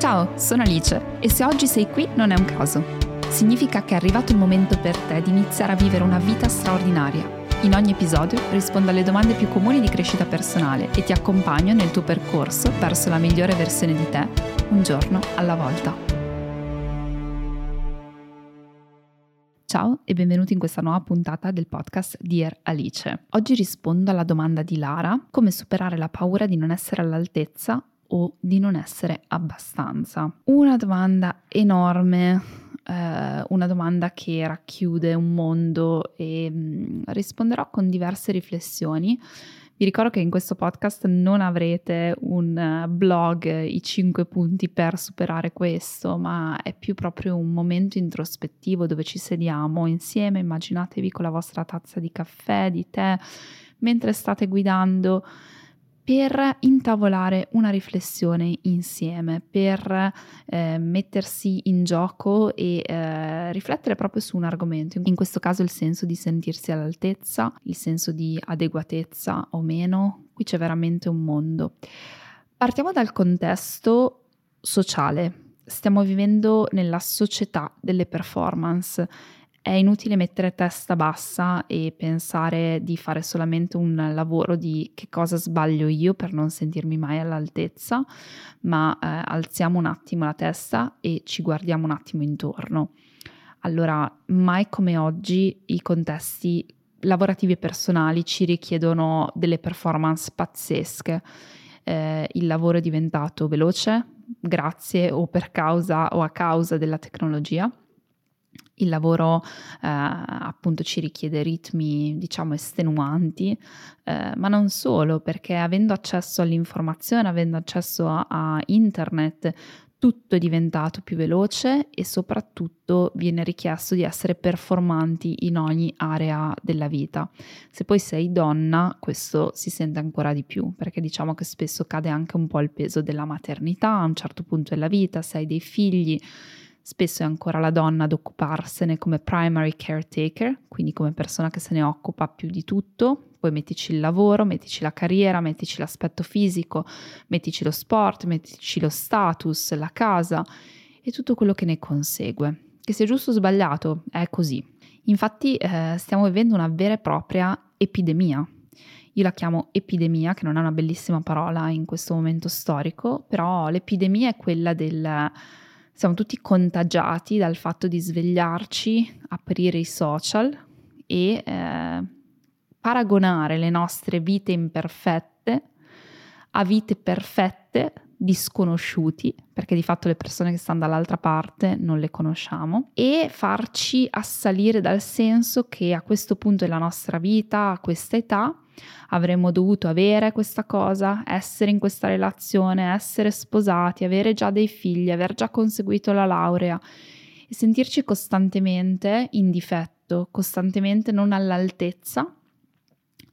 Ciao, sono Alice e se oggi sei qui non è un caso. Significa che è arrivato il momento per te di iniziare a vivere una vita straordinaria. In ogni episodio rispondo alle domande più comuni di crescita personale e ti accompagno nel tuo percorso verso la migliore versione di te, un giorno alla volta. Ciao e benvenuti in questa nuova puntata del podcast Dear Alice. Oggi rispondo alla domanda di Lara, come superare la paura di non essere all'altezza o di non essere abbastanza. Una domanda enorme, eh, una domanda che racchiude un mondo e mh, mm, risponderò con diverse riflessioni vi ricordo che in questo podcast non avrete un eh, blog, i cinque punti per superare questo, ma è più proprio un momento introspettivo dove ci sediamo insieme, immaginatevi con la vostra tazza di caffè, di tè, mentre state guidando per intavolare una riflessione insieme, per eh, mettersi in gioco e eh, riflettere proprio su un argomento, in questo caso il senso di sentirsi all'altezza, il senso di adeguatezza o meno, qui c'è veramente un mondo. Partiamo dal contesto sociale. Stiamo vivendo nella società delle performance è inutile mettere testa bassa e pensare di fare solamente un lavoro di che cosa sbaglio io per non sentirmi mai all'altezza, ma eh, alziamo un attimo la testa e ci guardiamo un attimo intorno. Allora, mai come oggi i contesti lavorativi e personali ci richiedono delle performance pazzesche. Eh, il lavoro è diventato veloce grazie o per causa o a causa della tecnologia il lavoro eh, appunto ci richiede ritmi diciamo estenuanti, eh, ma non solo, perché avendo accesso all'informazione, avendo accesso a, a internet, tutto è diventato più veloce e soprattutto viene richiesto di essere performanti in ogni area della vita. Se poi sei donna, questo si sente ancora di più, perché diciamo che spesso cade anche un po' il peso della maternità a un certo punto della vita, se hai dei figli Spesso è ancora la donna ad occuparsene come primary caretaker, quindi come persona che se ne occupa più di tutto. Poi mettici il lavoro, mettici la carriera, mettici l'aspetto fisico, mettici lo sport, mettici lo status, la casa e tutto quello che ne consegue. Che sia giusto o sbagliato, è così. Infatti eh, stiamo vivendo una vera e propria epidemia. Io la chiamo epidemia, che non è una bellissima parola in questo momento storico, però l'epidemia è quella del siamo tutti contagiati dal fatto di svegliarci, aprire i social e eh, paragonare le nostre vite imperfette a vite perfette di sconosciuti, perché di fatto le persone che stanno dall'altra parte non le conosciamo, e farci assalire dal senso che a questo punto della nostra vita, a questa età, avremmo dovuto avere questa cosa, essere in questa relazione, essere sposati, avere già dei figli, aver già conseguito la laurea e sentirci costantemente in difetto, costantemente non all'altezza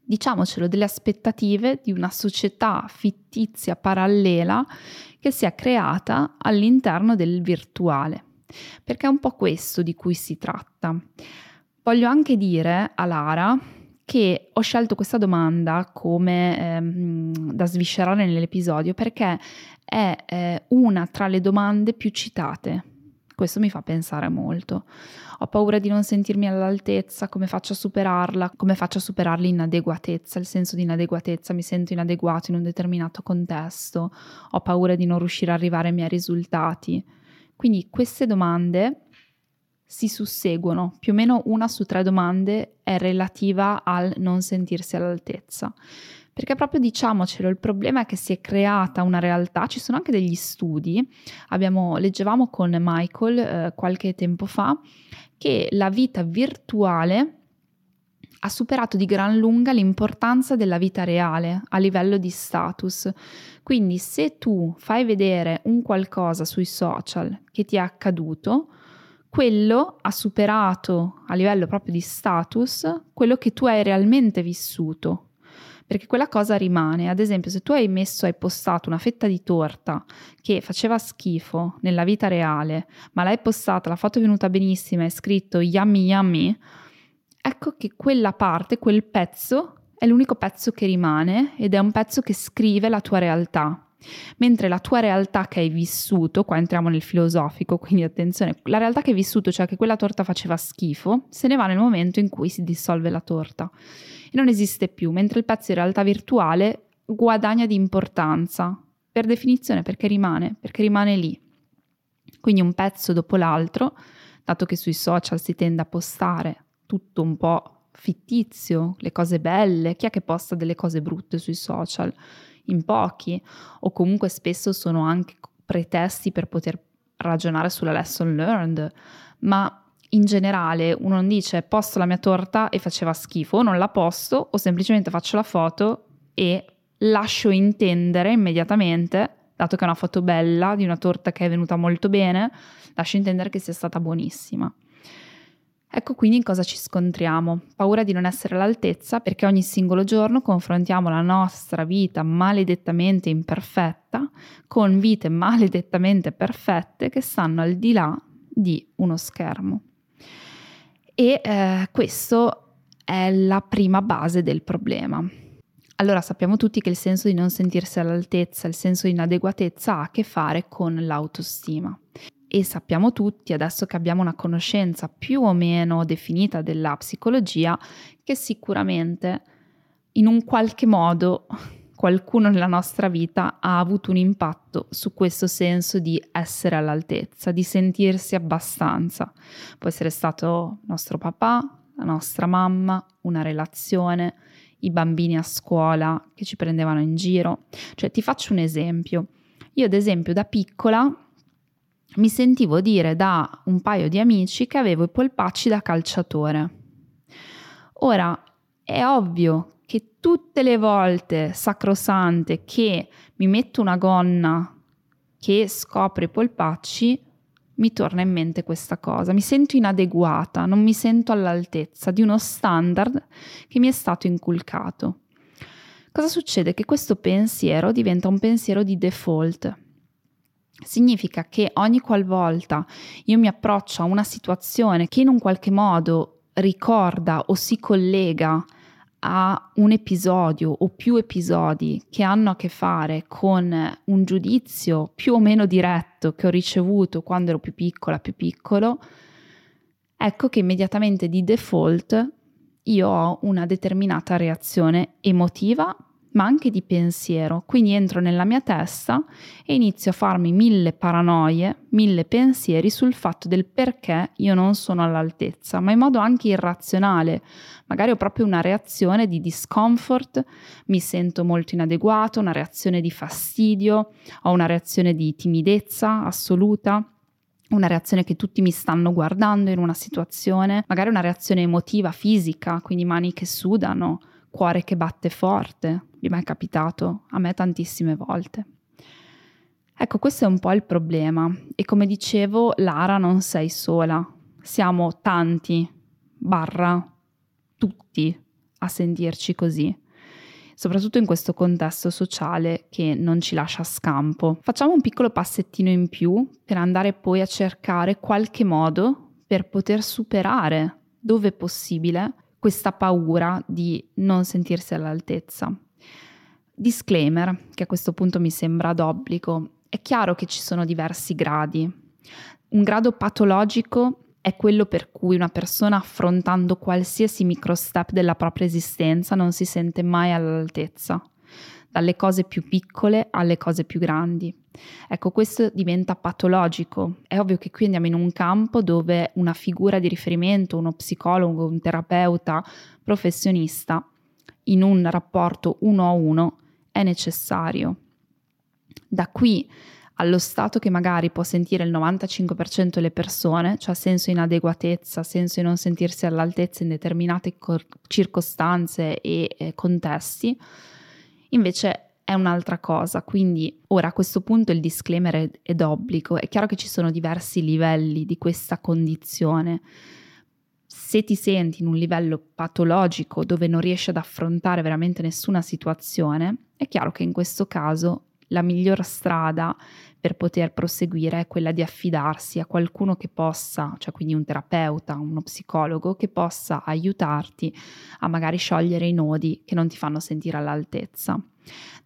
diciamocelo, delle aspettative di una società fittizia parallela che si è creata all'interno del virtuale. Perché è un po' questo di cui si tratta. Voglio anche dire a Lara che ho scelto questa domanda come ehm, da sviscerare nell'episodio perché è eh, una tra le domande più citate. Questo mi fa pensare molto. Ho paura di non sentirmi all'altezza, come faccio a superarla, come faccio a superare l'inadeguatezza, il senso di inadeguatezza, mi sento inadeguato in un determinato contesto, ho paura di non riuscire ad arrivare ai miei risultati. Quindi queste domande si susseguono, più o meno una su tre domande è relativa al non sentirsi all'altezza. Perché proprio diciamocelo, il problema è che si è creata una realtà, ci sono anche degli studi, abbiamo, leggevamo con Michael eh, qualche tempo fa, che la vita virtuale ha superato di gran lunga l'importanza della vita reale a livello di status. Quindi se tu fai vedere un qualcosa sui social che ti è accaduto, quello ha superato a livello proprio di status quello che tu hai realmente vissuto. Perché quella cosa rimane. Ad esempio, se tu hai messo, hai postato una fetta di torta che faceva schifo nella vita reale, ma l'hai postata, la foto è venuta benissima, hai scritto yummy yummy, ecco che quella parte, quel pezzo, è l'unico pezzo che rimane ed è un pezzo che scrive la tua realtà. Mentre la tua realtà che hai vissuto, qua entriamo nel filosofico, quindi attenzione, la realtà che hai vissuto, cioè che quella torta faceva schifo, se ne va nel momento in cui si dissolve la torta e non esiste più, mentre il pezzo in realtà virtuale guadagna di importanza, per definizione perché rimane, perché rimane lì. Quindi un pezzo dopo l'altro, dato che sui social si tende a postare tutto un po' fittizio, le cose belle, chi è che posta delle cose brutte sui social? In pochi, o comunque spesso sono anche pretesti per poter ragionare sulla lesson learned, ma in generale uno non dice posto la mia torta e faceva schifo, non la posto o semplicemente faccio la foto e lascio intendere immediatamente, dato che è una foto bella di una torta che è venuta molto bene, lascio intendere che sia stata buonissima. Ecco quindi in cosa ci scontriamo. Paura di non essere all'altezza perché ogni singolo giorno confrontiamo la nostra vita maledettamente imperfetta con vite maledettamente perfette che stanno al di là di uno schermo. E eh, questo è la prima base del problema. Allora sappiamo tutti che il senso di non sentirsi all'altezza, il senso di inadeguatezza ha a che fare con l'autostima. E sappiamo tutti, adesso che abbiamo una conoscenza più o meno definita della psicologia, che sicuramente in un qualche modo qualcuno nella nostra vita ha avuto un impatto su questo senso di essere all'altezza, di sentirsi abbastanza. Può essere stato nostro papà, la nostra mamma, una relazione, i bambini a scuola che ci prendevano in giro. Cioè, ti faccio un esempio. Io, ad esempio, da piccola mi sentivo dire da un paio di amici che avevo i polpacci da calciatore. Ora, è ovvio che tutte le volte sacrosante che mi metto una gonna che scopre i polpacci, mi torna in mente questa cosa. Mi sento inadeguata, non mi sento all'altezza di uno standard che mi è stato inculcato. Cosa succede? Che questo pensiero diventa un pensiero di default. Significa che ogni qualvolta io mi approccio a una situazione che in un qualche modo ricorda o si collega a un episodio o più episodi che hanno a che fare con un giudizio più o meno diretto che ho ricevuto quando ero più piccola, più piccolo, ecco che immediatamente di default io ho una determinata reazione emotiva ma anche di pensiero. Quindi entro nella mia testa e inizio a farmi mille paranoie, mille pensieri sul fatto del perché io non sono all'altezza, ma in modo anche irrazionale. Magari ho proprio una reazione di discomfort, mi sento molto inadeguato, una reazione di fastidio, ho una reazione di timidezza assoluta una reazione che tutti mi stanno guardando in una situazione, magari una reazione emotiva, fisica, quindi mani che sudano, cuore che batte forte, vi è capitato? A me tantissime volte. Ecco, questo è un po' il problema e come dicevo, Lara non sei sola, siamo tanti, barra, tutti a sentirci così, soprattutto in questo contesto sociale che non ci lascia scampo. Facciamo un piccolo passettino in più per andare poi a cercare qualche modo per poter superare, dove possibile, questa paura di non sentirsi all'altezza. Disclaimer, che a questo punto mi sembra d'obbligo. È chiaro che ci sono diversi gradi. Un grado patologico è quello per cui una persona affrontando qualsiasi microstep della propria esistenza non si sente mai all'altezza, dalle cose più piccole alle cose più grandi. Ecco, questo diventa patologico. È ovvio che qui andiamo in un campo dove una figura di riferimento, uno psicologo, un terapeuta professionista, in un rapporto uno a uno, è necessario. Da qui allo stato che magari può sentire il 95% delle persone, cioè senso inadeguatezza, senso di non sentirsi all'altezza in determinate cor- circostanze e eh, contesti, invece è un'altra cosa. Quindi ora a questo punto il disclaimer è, è d'obbligo. È chiaro che ci sono diversi livelli di questa condizione se ti senti in un livello patologico dove non riesci ad affrontare veramente nessuna situazione, è chiaro che in questo caso la miglior strada per poter proseguire è quella di affidarsi a qualcuno che possa, cioè quindi un terapeuta, uno psicologo, che possa aiutarti a magari sciogliere i nodi che non ti fanno sentire all'altezza.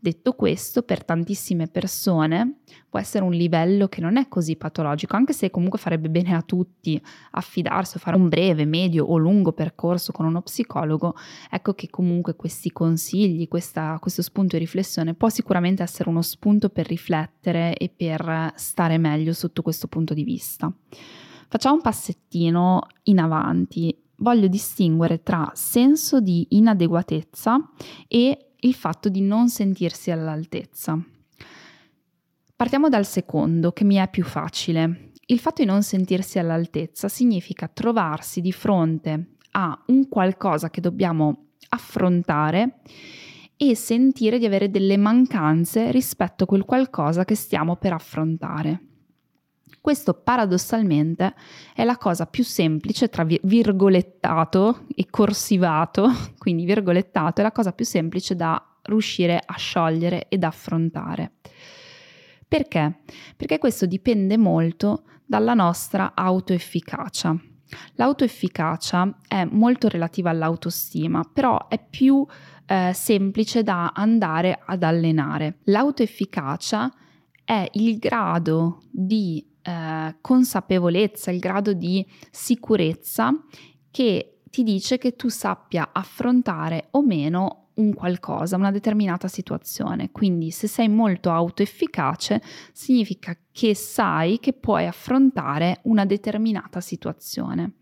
Detto questo, per tantissime persone può essere un livello che non è così patologico, anche se comunque farebbe bene a tutti affidarsi o fare un breve, medio o lungo percorso con uno psicologo, ecco che comunque questi consigli, questa, questo spunto di riflessione può sicuramente essere uno spunto per riflettere e per stare meglio sotto questo punto di vista. Facciamo un passettino in avanti. Voglio distinguere tra senso di inadeguatezza e il fatto di non sentirsi all'altezza. Partiamo dal secondo, che mi è più facile. Il fatto di non sentirsi all'altezza significa trovarsi di fronte a un qualcosa che dobbiamo affrontare e sentire di avere delle mancanze rispetto a quel qualcosa che stiamo per affrontare. Questo paradossalmente è la cosa più semplice, tra virgolettato e corsivato, quindi virgolettato, è la cosa più semplice da riuscire a sciogliere ed affrontare. Perché? Perché questo dipende molto dalla nostra autoefficacia. L'autoefficacia è molto relativa all'autostima, però è più eh, semplice da andare ad allenare. L'autoefficacia è il grado di eh, consapevolezza, il grado di sicurezza che ti dice che tu sappia affrontare o meno un qualcosa, una determinata situazione. Quindi se sei molto autoefficace significa che sai che puoi affrontare una determinata situazione.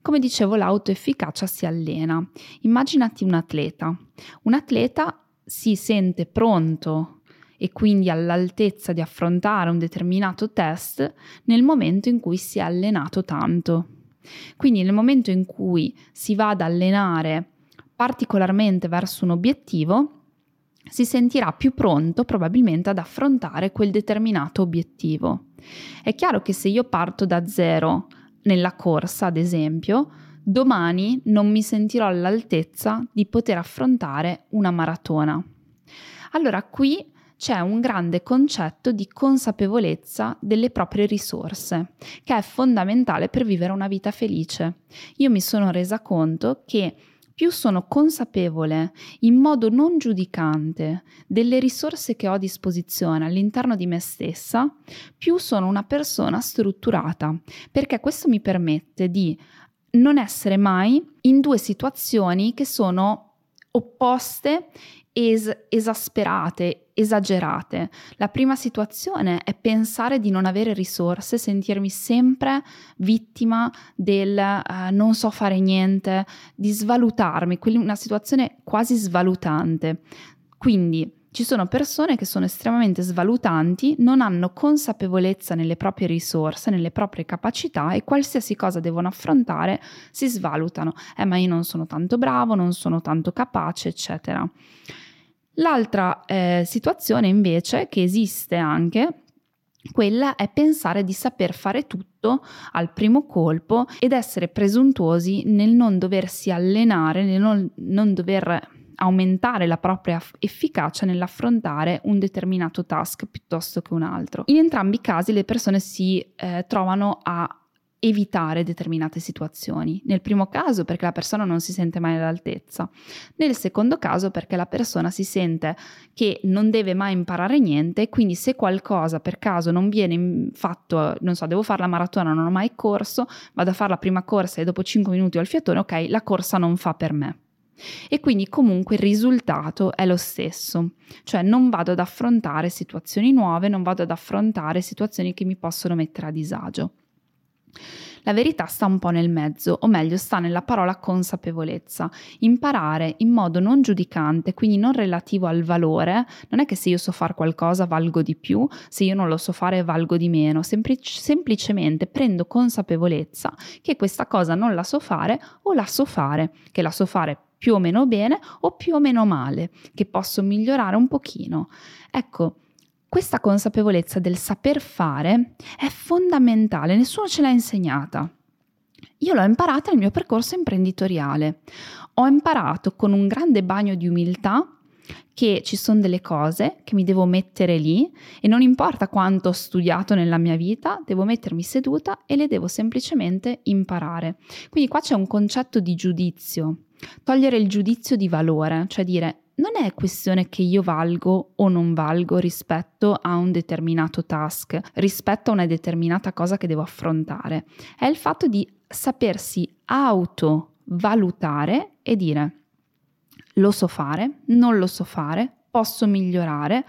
Come dicevo, l'autoefficacia si allena. Immaginati un atleta. Un atleta si sente pronto e quindi all'altezza di affrontare un determinato test nel momento in cui si è allenato tanto. Quindi nel momento in cui si va ad allenare particolarmente verso un obiettivo, si sentirà più pronto probabilmente ad affrontare quel determinato obiettivo. È chiaro che se io parto da zero nella corsa, ad esempio, domani non mi sentirò all'altezza di poter affrontare una maratona. Allora qui c'è un grande concetto di consapevolezza delle proprie risorse, che è fondamentale per vivere una vita felice. Io mi sono resa conto che più sono consapevole in modo non giudicante delle risorse che ho a disposizione all'interno di me stessa, più sono una persona strutturata, perché questo mi permette di non essere mai in due situazioni che sono opposte es- esasperate, esagerate. La prima situazione è pensare di non avere risorse, sentirmi sempre vittima del uh, non so fare niente, di svalutarmi, una situazione quasi svalutante. Quindi ci sono persone che sono estremamente svalutanti, non hanno consapevolezza nelle proprie risorse, nelle proprie capacità e qualsiasi cosa devono affrontare si svalutano. Eh, ma io non sono tanto bravo, non sono tanto capace, eccetera. L'altra eh, situazione invece che esiste anche quella è pensare di saper fare tutto al primo colpo ed essere presuntuosi nel non doversi allenare, nel non, non dover aumentare la propria efficacia nell'affrontare un determinato task piuttosto che un altro. In entrambi i casi le persone si eh, trovano a evitare determinate situazioni. Nel primo caso perché la persona non si sente mai all'altezza, nel secondo caso perché la persona si sente che non deve mai imparare niente, quindi se qualcosa per caso non viene fatto, non so, devo fare la maratona, non ho mai corso, vado a fare la prima corsa e dopo 5 minuti ho il fiatone, ok, la corsa non fa per me. E quindi comunque il risultato è lo stesso, cioè non vado ad affrontare situazioni nuove, non vado ad affrontare situazioni che mi possono mettere a disagio. La verità sta un po' nel mezzo, o meglio sta nella parola consapevolezza. Imparare in modo non giudicante, quindi non relativo al valore, non è che se io so fare qualcosa valgo di più, se io non lo so fare valgo di meno, Semplic- semplicemente prendo consapevolezza che questa cosa non la so fare o la so fare, che la so fare più o meno bene o più o meno male, che posso migliorare un pochino. Ecco, questa consapevolezza del saper fare è fondamentale, nessuno ce l'ha insegnata. Io l'ho imparata nel mio percorso imprenditoriale. Ho imparato con un grande bagno di umiltà che ci sono delle cose che mi devo mettere lì e non importa quanto ho studiato nella mia vita, devo mettermi seduta e le devo semplicemente imparare. Quindi qua c'è un concetto di giudizio, togliere il giudizio di valore, cioè dire non è questione che io valgo o non valgo rispetto a un determinato task, rispetto a una determinata cosa che devo affrontare, è il fatto di sapersi autovalutare e dire lo so fare, non lo so fare, posso migliorare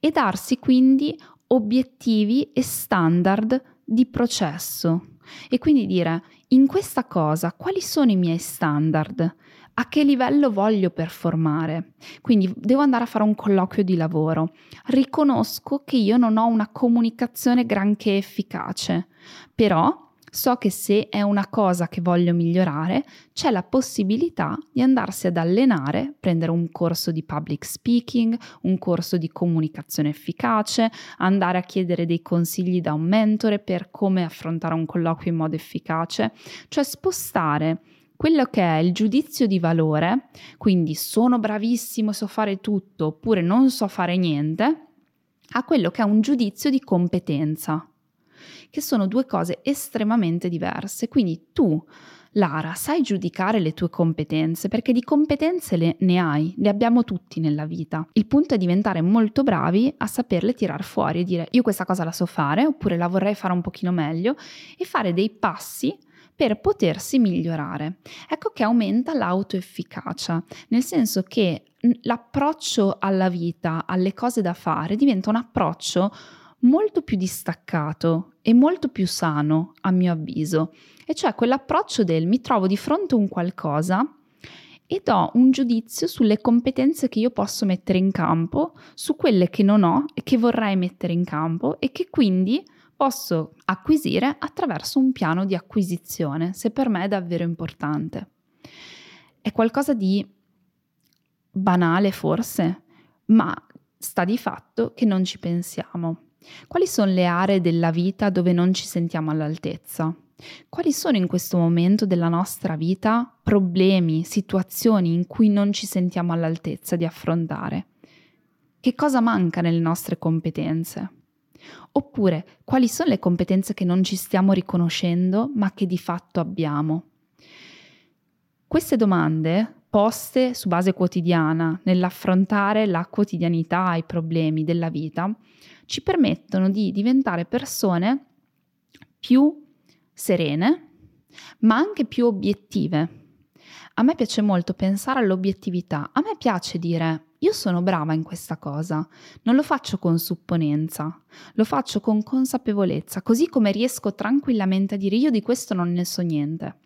e darsi quindi obiettivi e standard di processo e quindi dire in questa cosa quali sono i miei standard? A che livello voglio performare? Quindi devo andare a fare un colloquio di lavoro. Riconosco che io non ho una comunicazione granché efficace, però so che se è una cosa che voglio migliorare, c'è la possibilità di andarsi ad allenare, prendere un corso di public speaking, un corso di comunicazione efficace, andare a chiedere dei consigli da un mentore per come affrontare un colloquio in modo efficace, cioè spostare quello che è il giudizio di valore, quindi sono bravissimo, so fare tutto oppure non so fare niente, a quello che è un giudizio di competenza che sono due cose estremamente diverse. Quindi tu, Lara, sai giudicare le tue competenze perché di competenze le, ne hai, le abbiamo tutti nella vita. Il punto è diventare molto bravi a saperle tirar fuori e dire io questa cosa la so fare oppure la vorrei fare un pochino meglio e fare dei passi per potersi migliorare. Ecco che aumenta l'autoefficacia, nel senso che l'approccio alla vita, alle cose da fare, diventa un approccio molto più distaccato e molto più sano, a mio avviso, e cioè quell'approccio del mi trovo di fronte a un qualcosa e do un giudizio sulle competenze che io posso mettere in campo, su quelle che non ho e che vorrei mettere in campo e che quindi posso acquisire attraverso un piano di acquisizione, se per me è davvero importante. È qualcosa di banale forse, ma sta di fatto che non ci pensiamo. Quali sono le aree della vita dove non ci sentiamo all'altezza? Quali sono in questo momento della nostra vita problemi, situazioni in cui non ci sentiamo all'altezza di affrontare? Che cosa manca nelle nostre competenze? Oppure quali sono le competenze che non ci stiamo riconoscendo ma che di fatto abbiamo? Queste domande poste su base quotidiana nell'affrontare la quotidianità, i problemi della vita, ci permettono di diventare persone più serene, ma anche più obiettive. A me piace molto pensare all'obiettività, a me piace dire io sono brava in questa cosa, non lo faccio con supponenza, lo faccio con consapevolezza, così come riesco tranquillamente a dire io di questo non ne so niente.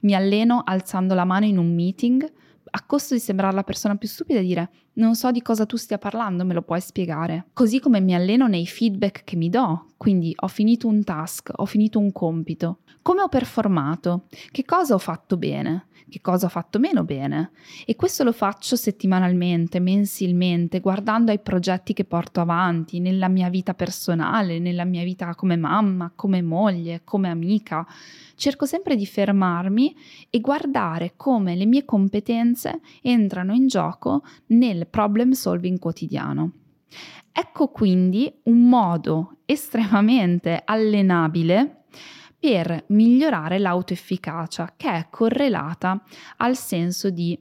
Mi alleno alzando la mano in un meeting, a costo di sembrare la persona più stupida e dire non so di cosa tu stia parlando, me lo puoi spiegare. Così come mi alleno nei feedback che mi do, quindi ho finito un task, ho finito un compito, come ho performato, che cosa ho fatto bene, che cosa ho fatto meno bene. E questo lo faccio settimanalmente, mensilmente, guardando ai progetti che porto avanti nella mia vita personale, nella mia vita come mamma, come moglie, come amica. Cerco sempre di fermarmi e guardare come le mie competenze entrano in gioco nel problem solving quotidiano. Ecco quindi un modo estremamente allenabile per migliorare l'autoefficacia che è correlata al senso di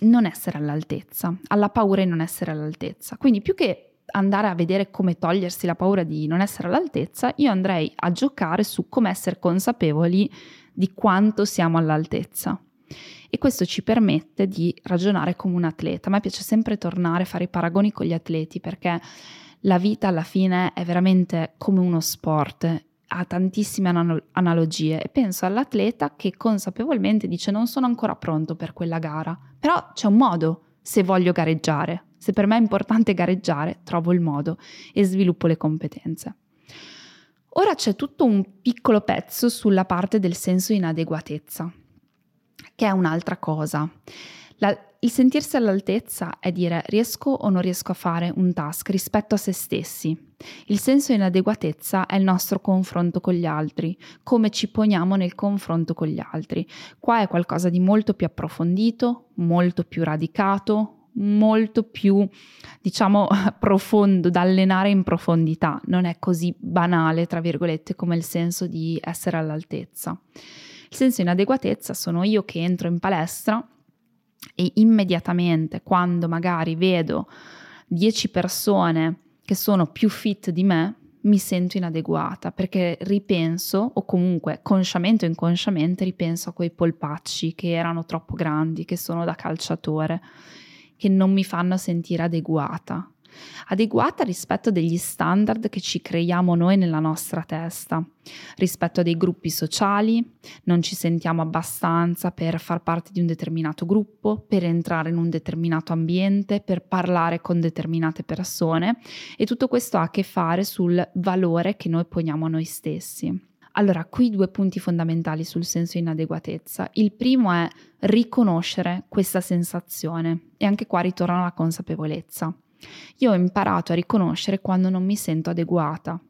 non essere all'altezza, alla paura di non essere all'altezza. Quindi più che andare a vedere come togliersi la paura di non essere all'altezza, io andrei a giocare su come essere consapevoli di quanto siamo all'altezza. E questo ci permette di ragionare come un atleta. A me piace sempre tornare a fare i paragoni con gli atleti perché la vita alla fine è veramente come uno sport ha tantissime anal- analogie e penso all'atleta che consapevolmente dice non sono ancora pronto per quella gara, però c'è un modo se voglio gareggiare. Se per me è importante gareggiare, trovo il modo e sviluppo le competenze. Ora c'è tutto un piccolo pezzo sulla parte del senso inadeguatezza, che è un'altra cosa. La, il sentirsi all'altezza è dire riesco o non riesco a fare un task rispetto a se stessi. Il senso di inadeguatezza è il nostro confronto con gli altri, come ci poniamo nel confronto con gli altri. Qua è qualcosa di molto più approfondito, molto più radicato, molto più, diciamo, profondo, da allenare in profondità. Non è così banale, tra virgolette, come il senso di essere all'altezza. Il senso inadeguatezza sono io che entro in palestra e immediatamente quando magari vedo 10 persone che sono più fit di me, mi sento inadeguata perché ripenso o comunque consciamente o inconsciamente ripenso a quei polpacci che erano troppo grandi, che sono da calciatore, che non mi fanno sentire adeguata adeguata rispetto degli standard che ci creiamo noi nella nostra testa, rispetto a dei gruppi sociali, non ci sentiamo abbastanza per far parte di un determinato gruppo, per entrare in un determinato ambiente, per parlare con determinate persone e tutto questo ha a che fare sul valore che noi poniamo a noi stessi. Allora, qui due punti fondamentali sul senso di inadeguatezza. Il primo è riconoscere questa sensazione e anche qua ritorna la consapevolezza. Io ho imparato a riconoscere quando non mi sento adeguata.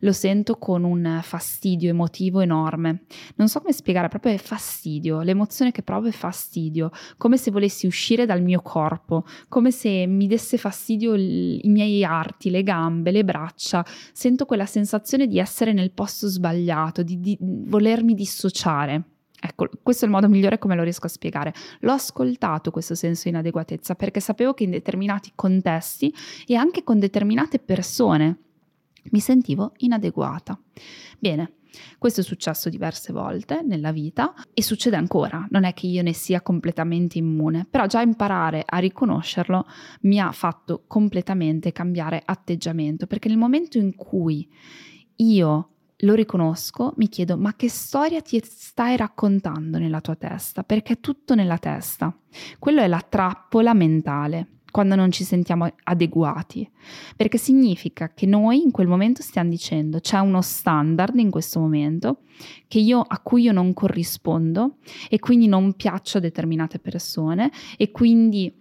Lo sento con un fastidio emotivo enorme. Non so come spiegare, proprio è fastidio. L'emozione che provo è fastidio, come se volessi uscire dal mio corpo, come se mi desse fastidio il, i miei arti, le gambe, le braccia. Sento quella sensazione di essere nel posto sbagliato, di, di volermi dissociare. Ecco, questo è il modo migliore come lo riesco a spiegare. L'ho ascoltato questo senso di inadeguatezza perché sapevo che in determinati contesti e anche con determinate persone mi sentivo inadeguata. Bene, questo è successo diverse volte nella vita e succede ancora, non è che io ne sia completamente immune, però già imparare a riconoscerlo mi ha fatto completamente cambiare atteggiamento, perché nel momento in cui io lo riconosco, mi chiedo ma che storia ti stai raccontando nella tua testa? Perché è tutto nella testa. Quello è la trappola mentale quando non ci sentiamo adeguati, perché significa che noi in quel momento stiamo dicendo c'è uno standard in questo momento io, a cui io non corrispondo e quindi non piaccio a determinate persone e quindi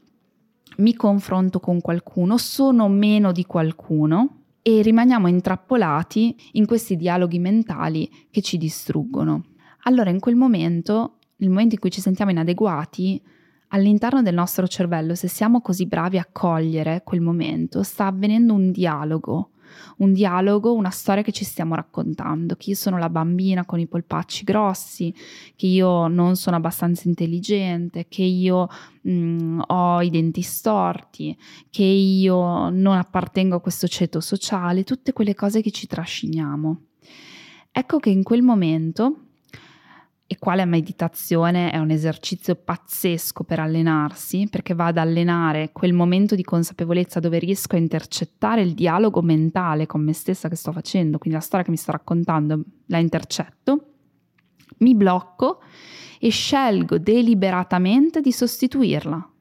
mi confronto con qualcuno, sono meno di qualcuno e rimaniamo intrappolati in questi dialoghi mentali che ci distruggono. Allora in quel momento, nel momento in cui ci sentiamo inadeguati, all'interno del nostro cervello, se siamo così bravi a cogliere quel momento, sta avvenendo un dialogo un dialogo, una storia che ci stiamo raccontando, che io sono la bambina con i polpacci grossi, che io non sono abbastanza intelligente, che io mh, mm, ho i denti storti, che io non appartengo a questo ceto sociale, tutte quelle cose che ci trasciniamo. Ecco che in quel momento e qua la meditazione è un esercizio pazzesco per allenarsi, perché va ad allenare quel momento di consapevolezza dove riesco a intercettare il dialogo mentale con me stessa che sto facendo, quindi la storia che mi sto raccontando la intercetto, mi blocco e scelgo deliberatamente di sostituirla.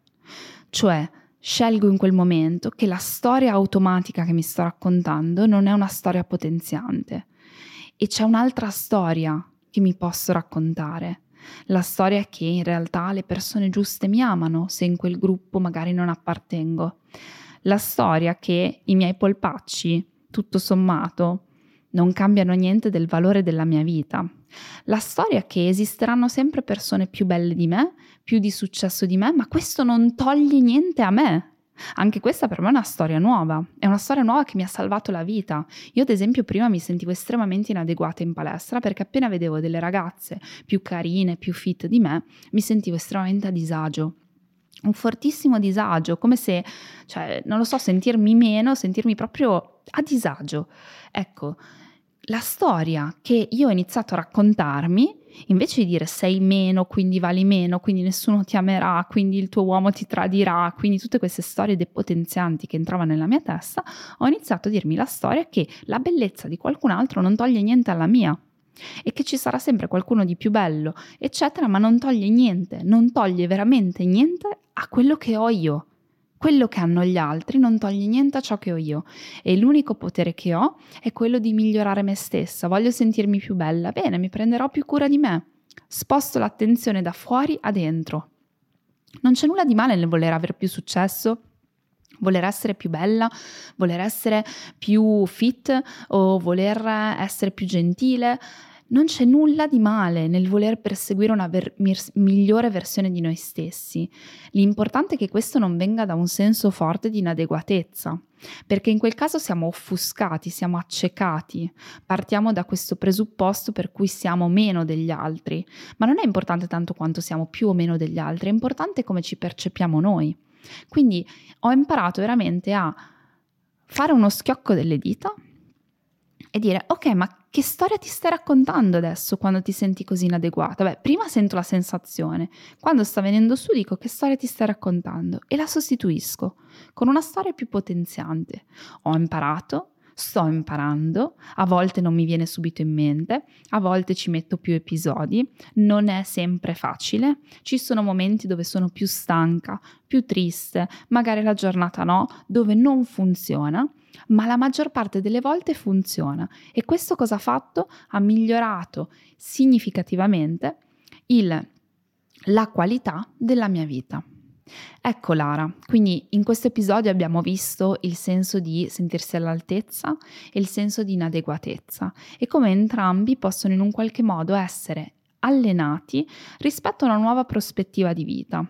Cioè, scelgo in quel momento che la storia automatica che mi sto raccontando non è una storia potenziante e c'è un'altra storia che mi posso raccontare. La storia è che in realtà le persone giuste mi amano se in quel gruppo magari non appartengo. La storia che i miei polpacci, tutto sommato, non cambiano niente del valore della mia vita. La storia che esisteranno sempre persone più belle di me, più di successo di me, ma questo non toglie niente a me. Anche questa per me è una storia nuova, è una storia nuova che mi ha salvato la vita. Io ad esempio prima mi sentivo estremamente inadeguata in palestra perché appena vedevo delle ragazze più carine, più fit di me, mi sentivo estremamente a disagio un fortissimo disagio, come se, cioè, non lo so, sentirmi meno, sentirmi proprio a disagio. Ecco, la storia che io ho iniziato a raccontarmi invece di dire sei meno, quindi vali meno, quindi nessuno ti amerà, quindi il tuo uomo ti tradirà, quindi tutte queste storie depotenzianti che entravano nella mia testa, ho iniziato a dirmi la storia che la bellezza di qualcun altro non toglie niente alla mia e che ci sarà sempre qualcuno di più bello, eccetera, ma non toglie niente, non toglie veramente niente a quello che ho io. Quello che hanno gli altri non toglie niente a ciò che ho io e l'unico potere che ho è quello di migliorare me stessa. Voglio sentirmi più bella, bene, mi prenderò più cura di me. Sposto l'attenzione da fuori a dentro. Non c'è nulla di male nel voler avere più successo, voler essere più bella, voler essere più fit o voler essere più gentile. Non c'è nulla di male nel voler perseguire una ver- migliore versione di noi stessi. L'importante è che questo non venga da un senso forte di inadeguatezza, perché in quel caso siamo offuscati, siamo accecati, partiamo da questo presupposto per cui siamo meno degli altri, ma non è importante tanto quanto siamo più o meno degli altri, è importante come ci percepiamo noi. Quindi ho imparato veramente a fare uno schiocco delle dita e dire ok ma che storia ti stai raccontando adesso quando ti senti così inadeguata? Beh, prima sento la sensazione, quando sta venendo su dico che storia ti stai raccontando? E la sostituisco con una storia più potenziante. Ho imparato, sto imparando, a volte non mi viene subito in mente, a volte ci metto più episodi, non è sempre facile, ci sono momenti dove sono più stanca, più triste, magari la giornata no, dove non funziona ma la maggior parte delle volte funziona e questo cosa ha fatto? Ha migliorato significativamente il, la qualità della mia vita. Ecco Lara, quindi in questo episodio abbiamo visto il senso di sentirsi all'altezza e il senso di inadeguatezza e come entrambi possono in un qualche modo essere allenati rispetto a una nuova prospettiva di vita.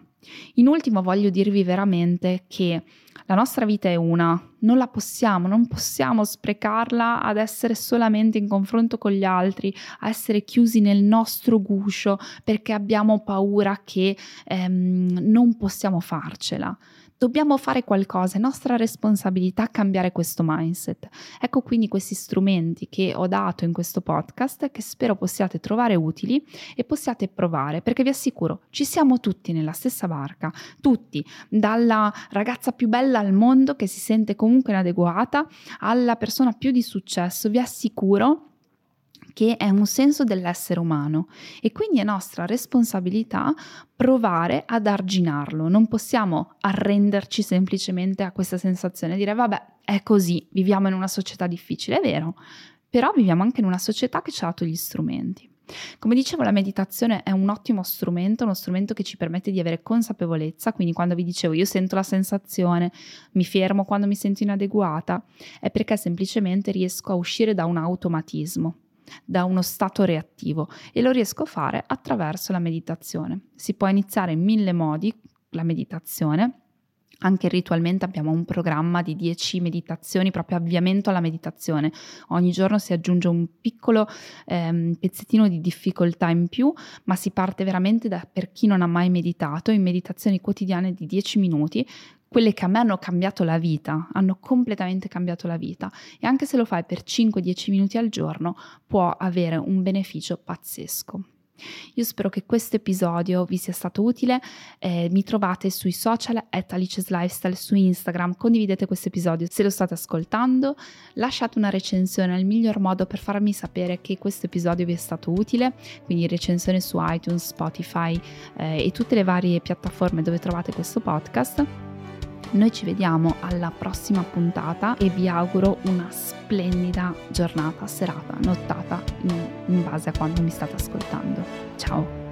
In ultimo voglio dirvi veramente che la nostra vita è una, non la possiamo, non possiamo sprecarla ad essere solamente in confronto con gli altri, a essere chiusi nel nostro guscio perché abbiamo paura che ehm, non possiamo farcela. Dobbiamo fare qualcosa, è nostra responsabilità cambiare questo mindset. Ecco quindi questi strumenti che ho dato in questo podcast che spero possiate trovare utili e possiate provare, perché vi assicuro, ci siamo tutti nella stessa barca, tutti, dalla ragazza più bella al mondo che si sente comunque inadeguata alla persona più di successo, vi assicuro che è un senso dell'essere umano e quindi è nostra responsabilità provare ad arginarlo. Non possiamo arrenderci semplicemente a questa sensazione e dire vabbè, è così, viviamo in una società difficile, è vero, però viviamo anche in una società che ci ha dato gli strumenti. Come dicevo, la meditazione è un ottimo strumento, uno strumento che ci permette di avere consapevolezza, quindi quando vi dicevo io sento la sensazione, mi fermo quando mi sento inadeguata, è perché semplicemente riesco a uscire da un automatismo da uno stato reattivo e lo riesco a fare attraverso la meditazione. Si può iniziare in mille modi la meditazione. Anche ritualmente abbiamo un programma di 10 meditazioni, proprio avviamento alla meditazione. Ogni giorno si aggiunge un piccolo ehm, pezzettino di difficoltà in più, ma si parte veramente da per chi non ha mai meditato in meditazioni quotidiane di 10 minuti quelle che a me hanno cambiato la vita, hanno completamente cambiato la vita e anche se lo fai per 5-10 minuti al giorno può avere un beneficio pazzesco. Io spero che questo episodio vi sia stato utile, eh, mi trovate sui social at Alice's Lifestyle su Instagram, condividete questo episodio se lo state ascoltando, lasciate una recensione, è il miglior modo per farmi sapere che questo episodio vi è stato utile, quindi recensione su iTunes, Spotify eh, e tutte le varie piattaforme dove trovate questo podcast. Noi ci vediamo alla prossima puntata e vi auguro una splendida giornata, serata, nottata in, in base a quando mi state ascoltando. Ciao!